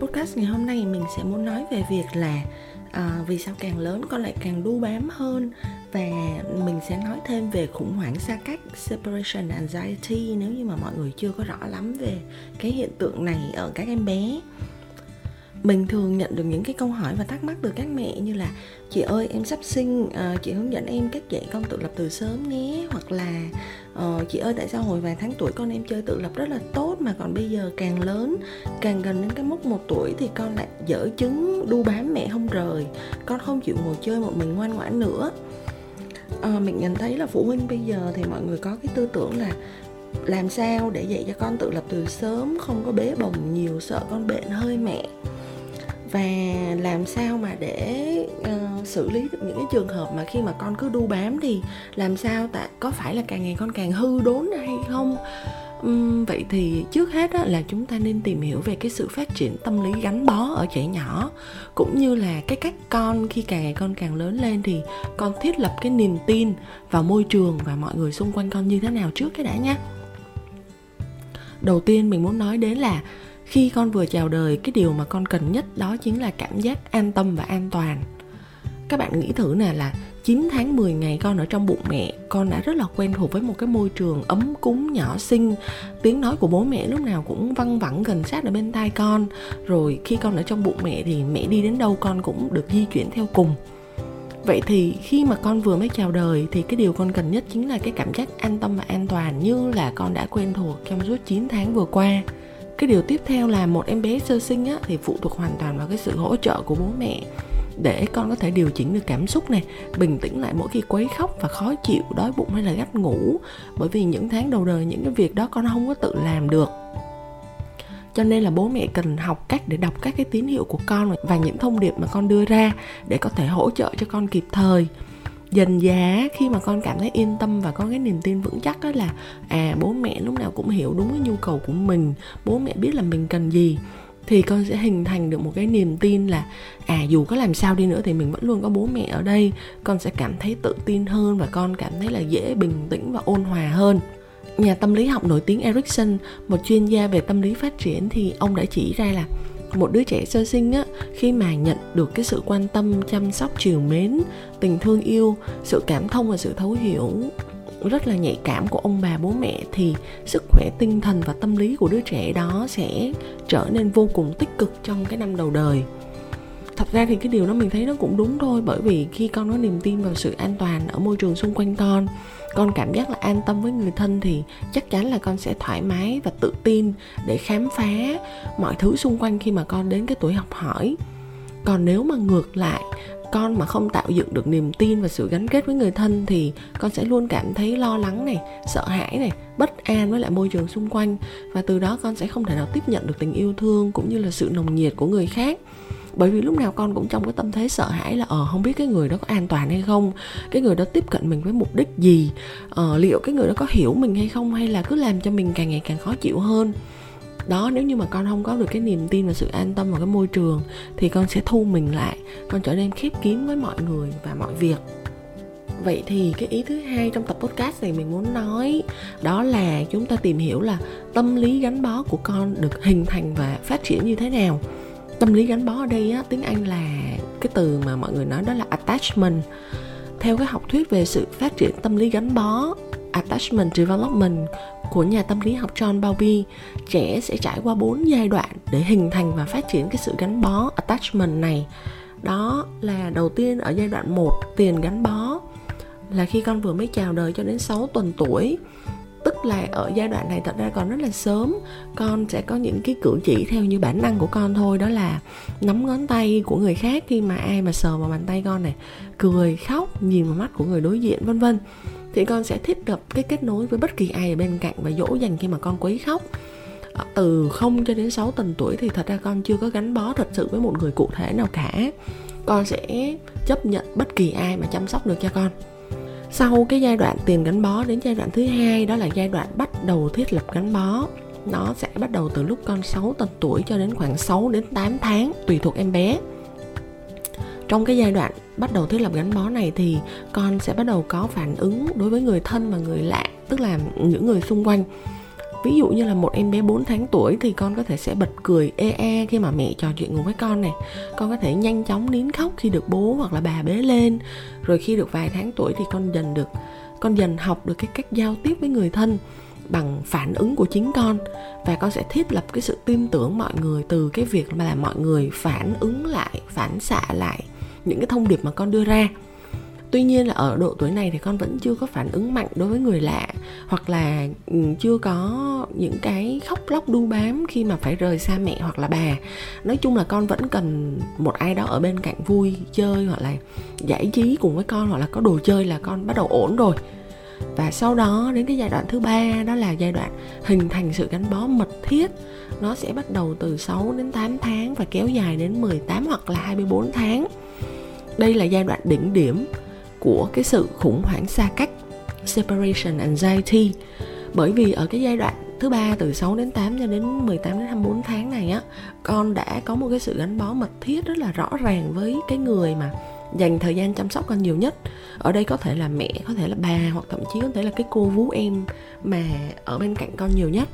Podcast ngày hôm nay mình sẽ muốn nói về việc là à, vì sao càng lớn con lại càng đu bám hơn và mình sẽ nói thêm về khủng hoảng xa cách separation anxiety nếu như mà mọi người chưa có rõ lắm về cái hiện tượng này ở các em bé. Mình thường nhận được những cái câu hỏi và thắc mắc từ các mẹ như là chị ơi em sắp sinh uh, chị hướng dẫn em cách dạy con tự lập từ sớm nhé hoặc là ờ, chị ơi tại sao hồi vài tháng tuổi con em chơi tự lập rất là tốt mà còn bây giờ càng lớn càng gần đến cái mốc một tuổi thì con lại dở chứng đu bám mẹ không rời. Con không chịu ngồi chơi một mình ngoan ngoãn nữa. Uh, mình nhận thấy là phụ huynh bây giờ thì mọi người có cái tư tưởng là làm sao để dạy cho con tự lập từ sớm không có bế bồng nhiều sợ con bệnh hơi mẹ và làm sao mà để uh, xử lý được những cái trường hợp mà khi mà con cứ đu bám thì làm sao tại có phải là càng ngày con càng hư đốn hay không? Um, vậy thì trước hết á, là chúng ta nên tìm hiểu về cái sự phát triển tâm lý gắn bó ở trẻ nhỏ cũng như là cái cách con khi càng ngày con càng lớn lên thì con thiết lập cái niềm tin vào môi trường và mọi người xung quanh con như thế nào trước cái đã nhé đầu tiên mình muốn nói đến là khi con vừa chào đời, cái điều mà con cần nhất đó chính là cảm giác an tâm và an toàn. Các bạn nghĩ thử nè là 9 tháng 10 ngày con ở trong bụng mẹ, Con đã rất là quen thuộc với một cái môi trường ấm cúng nhỏ xinh. Tiếng nói của bố mẹ lúc nào cũng văng vẳng gần sát ở bên tai con. Rồi khi con ở trong bụng mẹ thì mẹ đi đến đâu con cũng được di chuyển theo cùng. Vậy thì khi mà con vừa mới chào đời thì cái điều con cần nhất chính là cái cảm giác an tâm và an toàn như là con đã quen thuộc trong suốt 9 tháng vừa qua cái điều tiếp theo là một em bé sơ sinh á, thì phụ thuộc hoàn toàn vào cái sự hỗ trợ của bố mẹ để con có thể điều chỉnh được cảm xúc này bình tĩnh lại mỗi khi quấy khóc và khó chịu đói bụng hay là gắt ngủ. Bởi vì những tháng đầu đời những cái việc đó con không có tự làm được. Cho nên là bố mẹ cần học cách để đọc các cái tín hiệu của con và những thông điệp mà con đưa ra để có thể hỗ trợ cho con kịp thời dần giá khi mà con cảm thấy yên tâm và có cái niềm tin vững chắc đó là à bố mẹ lúc nào cũng hiểu đúng cái nhu cầu của mình, bố mẹ biết là mình cần gì, thì con sẽ hình thành được một cái niềm tin là à dù có làm sao đi nữa thì mình vẫn luôn có bố mẹ ở đây. Con sẽ cảm thấy tự tin hơn và con cảm thấy là dễ bình tĩnh và ôn hòa hơn. Nhà tâm lý học nổi tiếng Erikson một chuyên gia về tâm lý phát triển thì ông đã chỉ ra là một đứa trẻ sơ sinh á, khi mà nhận được cái sự quan tâm, chăm sóc, chiều mến, tình thương yêu, sự cảm thông và sự thấu hiểu rất là nhạy cảm của ông bà, bố mẹ, thì sức khỏe tinh thần và tâm lý của đứa trẻ đó sẽ trở nên vô cùng tích cực trong cái năm đầu đời thật ra thì cái điều đó mình thấy nó cũng đúng thôi, bởi vì khi con có niềm tin vào sự an toàn ở môi trường xung quanh con con cảm giác là an tâm với người thân thì chắc chắn là con sẽ thoải mái và tự tin để khám phá mọi thứ xung quanh khi mà con đến cái tuổi học hỏi. Còn nếu mà ngược lại, con mà không tạo dựng được niềm tin và sự gắn kết với người thân thì con sẽ luôn cảm thấy lo lắng này, sợ hãi này, bất an với lại môi trường xung quanh. Và từ đó con sẽ không thể nào tiếp nhận được tình yêu thương cũng như là sự nồng nhiệt của người khác bởi vì lúc nào con cũng trong cái tâm thế sợ hãi là ờ không biết cái người đó có an toàn hay không cái người đó tiếp cận mình với mục đích gì ờ, liệu cái người đó có hiểu mình hay không hay là cứ làm cho mình càng ngày càng khó chịu hơn. Đó nếu như mà con không có được cái niềm tin và sự an tâm vào cái môi trường thì con sẽ thu mình lại con trở nên khép kín với mọi người và mọi việc. Vậy thì cái ý thứ hai trong tập podcast này mình muốn nói đó là chúng ta tìm hiểu là tâm lý gắn bó của con được hình thành và phát triển như thế nào tâm lý gắn bó ở đây á, tiếng anh là cái từ mà mọi người nói đó là attachment. Theo cái học thuyết về sự phát triển tâm lý gắn bó attachment development của nhà tâm lý học John Bowlby trẻ sẽ trải qua 4 giai đoạn để hình thành và phát triển cái sự gắn bó attachment này. Đó là đầu tiên ở giai đoạn 1 tiền gắn bó là khi con vừa mới chào đời cho đến 6 tuần tuổi tức là ở giai đoạn này thật ra còn rất là sớm. Con sẽ có những cái cử chỉ theo như bản năng của con thôi, đó là nắm ngón tay của người khác khi mà ai mà sờ vào bàn tay con này, cười, khóc, nhìn vào mắt của người đối diện, vân vân. Thì con sẽ thiết lập cái kết nối với bất kỳ ai ở bên cạnh và dỗ dành khi mà con quấy khóc. Ờ, từ 0 cho đến 6 tuần tuổi thì thật ra con chưa có gắn bó thật sự với một người cụ thể nào cả. Con sẽ chấp nhận bất kỳ ai mà chăm sóc được cho con sau cái giai đoạn tiền gắn bó đến giai đoạn thứ hai, đó là giai đoạn bắt đầu thiết lập gắn bó. Nó sẽ bắt đầu từ lúc con 6 tuần tuổi cho đến khoảng 6 đến 8 tháng, tùy thuộc em bé. Trong cái giai đoạn bắt đầu thiết lập gắn bó này thì con sẽ bắt đầu có phản ứng đối với người thân và người lạ, tức là những người xung quanh ví dụ như là một em bé 4 tháng tuổi thì con có thể sẽ bật cười e e khi mà mẹ trò chuyện cùng với con này. Con có thể nhanh chóng nín khóc khi được bố hoặc là bà bế lên. Rồi khi được vài tháng tuổi thì con dần được, con dần học được cái cách giao tiếp với người thân bằng phản ứng của chính con. Và con sẽ thiết lập cái sự tin tưởng mọi người từ cái việc mà là mọi người phản ứng lại, phản xạ lại những cái thông điệp mà con đưa ra tuy nhiên là ở độ tuổi này thì con vẫn chưa có phản ứng mạnh đối với người lạ, hoặc là ừ, chưa có những cái khóc lóc đu bám khi mà phải rời xa mẹ hoặc là bà. Nói chung là con vẫn cần một ai đó ở bên cạnh vui, chơi hoặc là giải trí cùng với con, hoặc là có đồ chơi là con bắt đầu ổn rồi. Và sau đó đến cái giai đoạn thứ ba, đó là giai đoạn hình thành sự gắn bó mật thiết. Nó sẽ bắt đầu từ 6 đến 8 tháng và kéo dài đến 18 hoặc là 24 tháng. Đây là giai đoạn đỉnh điểm của cái sự khủng hoảng xa cách, separation anxiety. Bởi vì ở cái giai đoạn thứ ba từ 6 đến 8 cho đến 18 đến 24 tháng này á, con đã có một cái sự gắn bó mật thiết rất là rõ ràng với cái người mà dành thời gian chăm sóc con nhiều nhất. Ở đây có thể là mẹ, có thể là bà, hoặc thậm chí có thể là cái cô vú em mà ở bên cạnh con nhiều nhất.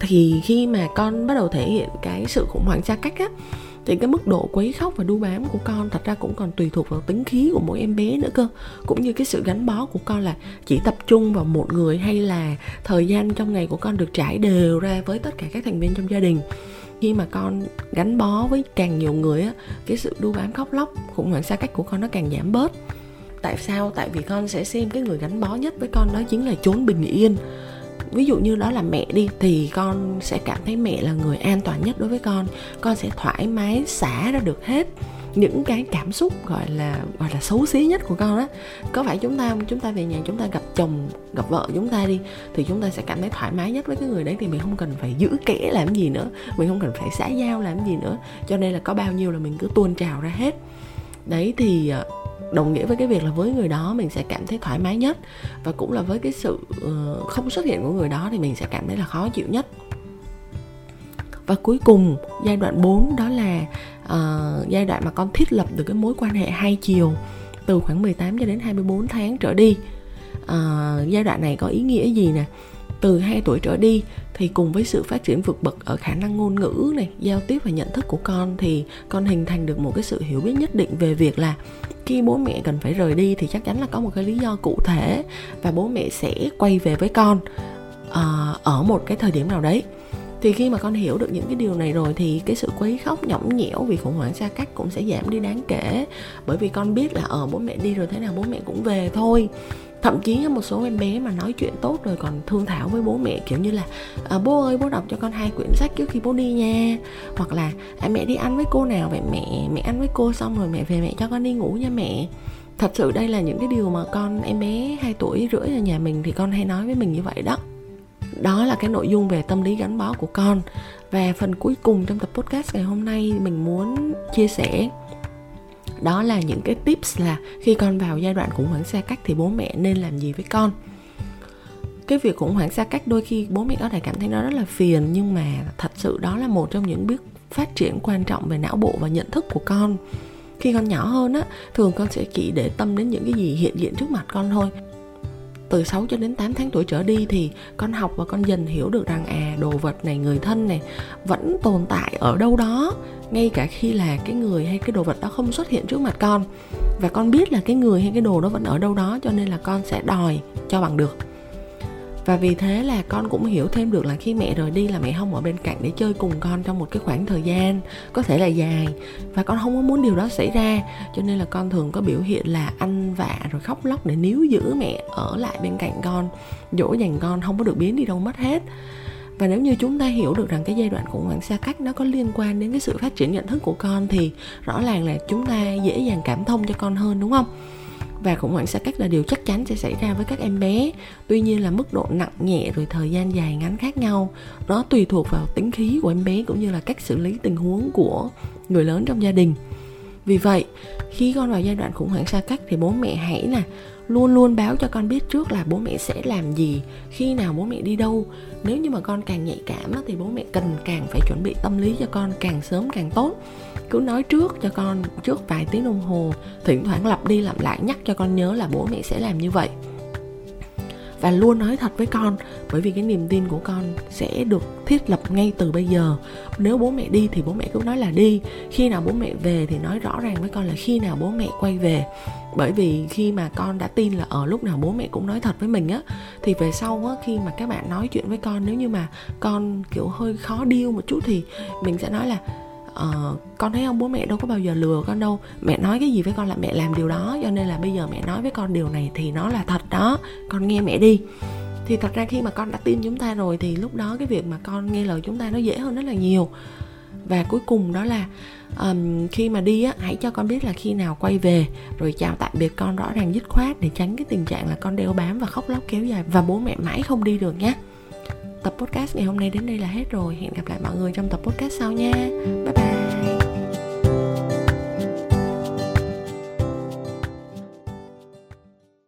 Thì khi mà con bắt đầu thể hiện cái sự khủng hoảng xa cách á thì cái mức độ quấy khóc và đu bám của con, thật ra cũng còn tùy thuộc vào tính khí của mỗi em bé nữa cơ. Cũng như cái sự gắn bó của con là chỉ tập trung vào một người hay là thời gian trong ngày của con được trải đều ra với tất cả các thành viên trong gia đình. Khi mà con gắn bó với càng nhiều người á, cái sự đu bám khóc lóc khủng hoảng xa cách của con nó càng giảm bớt. Tại sao? Tại vì con sẽ xem cái người gắn bó nhất với con đó chính là chốn bình yên ví dụ như đó là mẹ đi, thì con sẽ cảm thấy mẹ là người an toàn nhất đối với con. Con sẽ thoải mái, xả ra được hết những cái cảm xúc gọi là gọi là xấu xí nhất của con á. Có phải chúng ta chúng ta về nhà, chúng ta gặp chồng, gặp vợ chúng ta đi, thì chúng ta sẽ cảm thấy thoải mái nhất với cái người đấy. Thì mình không cần phải giữ kẽ làm gì nữa, mình không cần phải xã giao làm gì nữa. Cho nên là có bao nhiêu là mình cứ tuôn trào ra hết. Đấy thì à, đồng nghĩa với cái việc là với người đó mình sẽ cảm thấy thoải mái nhất và cũng là với cái sự ờ, không xuất hiện của người đó thì mình sẽ cảm thấy là khó chịu nhất. Và cuối cùng giai đoạn 4 đó là uh, giai đoạn mà con thiết lập được cái mối quan hệ hai chiều từ khoảng 18 cho đến 24 tháng trở đi. Uh, giai đoạn này có ý nghĩa gì nè? Từ 2 tuổi trở đi thì cùng với sự phát triển vượt bậc ở khả năng ngôn ngữ này, giao tiếp và nhận thức của con thì con hình thành được một cái sự hiểu biết nhất định về việc là khi bố mẹ cần phải rời đi thì chắc chắn là có một cái lý do cụ thể và bố mẹ sẽ quay về với con uh, ở một cái thời điểm nào đấy. Thì khi mà con hiểu được những cái điều này rồi thì cái sự quấy khóc nhõng nhẽo vì khủng hoảng xa cách cũng sẽ giảm đi đáng kể. Bởi vì con biết là ở bố mẹ đi rồi thế nào bố mẹ cũng về thôi thậm chí một số em bé mà nói chuyện tốt rồi còn thương thảo với bố mẹ kiểu như là à, bố ơi bố đọc cho con hai quyển sách trước khi bố đi nha. Hoặc là à, mẹ đi ăn với cô nào vậy mẹ? Mẹ ăn với cô xong rồi mẹ về mẹ cho con đi ngủ nha mẹ. Thật sự đây là những cái điều mà con em bé 2 tuổi rưỡi ở nhà mình thì con hay nói với mình như vậy đó. Đó là cái nội dung về tâm lý gắn bó của con. Và phần cuối cùng trong tập podcast ngày hôm nay mình muốn chia sẻ đó là những cái tips là khi con vào giai đoạn khủng hoảng xa cách thì bố mẹ nên làm gì với con? Cái việc khủng hoảng xa cách đôi khi bố mẹ có thể cảm thấy nó rất là phiền, nhưng mà thật sự đó là một trong những bước phát triển quan trọng về não bộ và nhận thức của con. Khi con nhỏ hơn á, thường con sẽ chỉ để tâm đến những cái gì hiện diện trước mặt con thôi từ 6 cho đến 8 tháng tuổi trở đi thì con học và con dần hiểu được rằng à đồ vật này, người thân này vẫn tồn tại ở đâu đó, ngay cả khi là cái người hay cái đồ vật đó không xuất hiện trước mặt con. Và con biết là cái người hay cái đồ đó vẫn ở đâu đó, cho nên là con sẽ đòi cho bằng được và vì thế là con cũng hiểu thêm được là khi mẹ rời đi là mẹ không ở bên cạnh để chơi cùng con trong một cái khoảng thời gian, có thể là dài. Và con không có muốn điều đó xảy ra, cho nên là con thường có biểu hiện là ăn vạ rồi khóc lóc để níu giữ mẹ ở lại bên cạnh con, dỗ dành con, không có được biến đi đâu mất hết. Và nếu như chúng ta hiểu được rằng cái giai đoạn khủng hoảng xa cách nó có liên quan đến cái sự phát triển nhận thức của con thì rõ ràng là chúng ta dễ dàng cảm thông cho con hơn, đúng không? Và khủng hoảng xa cách là điều chắc chắn sẽ xảy ra với các em bé. Tuy nhiên là mức độ nặng nhẹ rồi thời gian dài ngắn khác nhau. Nó tùy thuộc vào tính khí của em bé cũng như là cách xử lý tình huống của người lớn trong gia đình. Vì vậy, khi con vào giai đoạn khủng hoảng xa cách thì bố mẹ hãy là luôn luôn báo cho con biết trước là bố mẹ sẽ làm gì, khi nào bố mẹ đi đâu. Nếu như mà con càng nhạy cảm thì bố mẹ cần càng phải chuẩn bị tâm lý cho con càng sớm càng tốt. Cứ nói trước cho con trước vài tiếng đồng hồ, thỉnh thoảng lặp đi lặp lại nhắc cho con nhớ là bố mẹ sẽ làm như vậy và luôn nói thật với con, bởi vì cái niềm tin của con sẽ được thiết lập ngay từ bây giờ. Nếu bố mẹ đi thì bố mẹ cứ nói là đi, khi nào bố mẹ về thì nói rõ ràng với con là khi nào bố mẹ quay về. Bởi vì khi mà con đã tin là ở lúc nào bố mẹ cũng nói thật với mình á, thì về sau á, khi mà các bạn nói chuyện với con, nếu như mà con, kiểu, hơi khó điêu một chút thì mình sẽ nói là uh, con thấy không bố mẹ đâu có bao giờ lừa con đâu. Mẹ nói cái gì với con là mẹ làm điều đó cho nên là bây giờ mẹ nói với con điều này thì nó là thật đó. Con nghe mẹ đi. Thì thật ra khi mà con đã tin chúng ta rồi thì lúc đó cái việc mà con nghe lời chúng ta nó dễ hơn rất là nhiều. Và cuối cùng đó là um, khi mà đi á hãy cho con biết là khi nào quay về rồi chào tạm biệt con rõ ràng dứt khoát để tránh cái tình trạng là con đeo bám và khóc lóc kéo dài. Và bố mẹ mãi không đi được nhé tập podcast ngày hôm nay đến đây là hết rồi. Hẹn gặp lại mọi người trong tập podcast sau nha. Bye bye.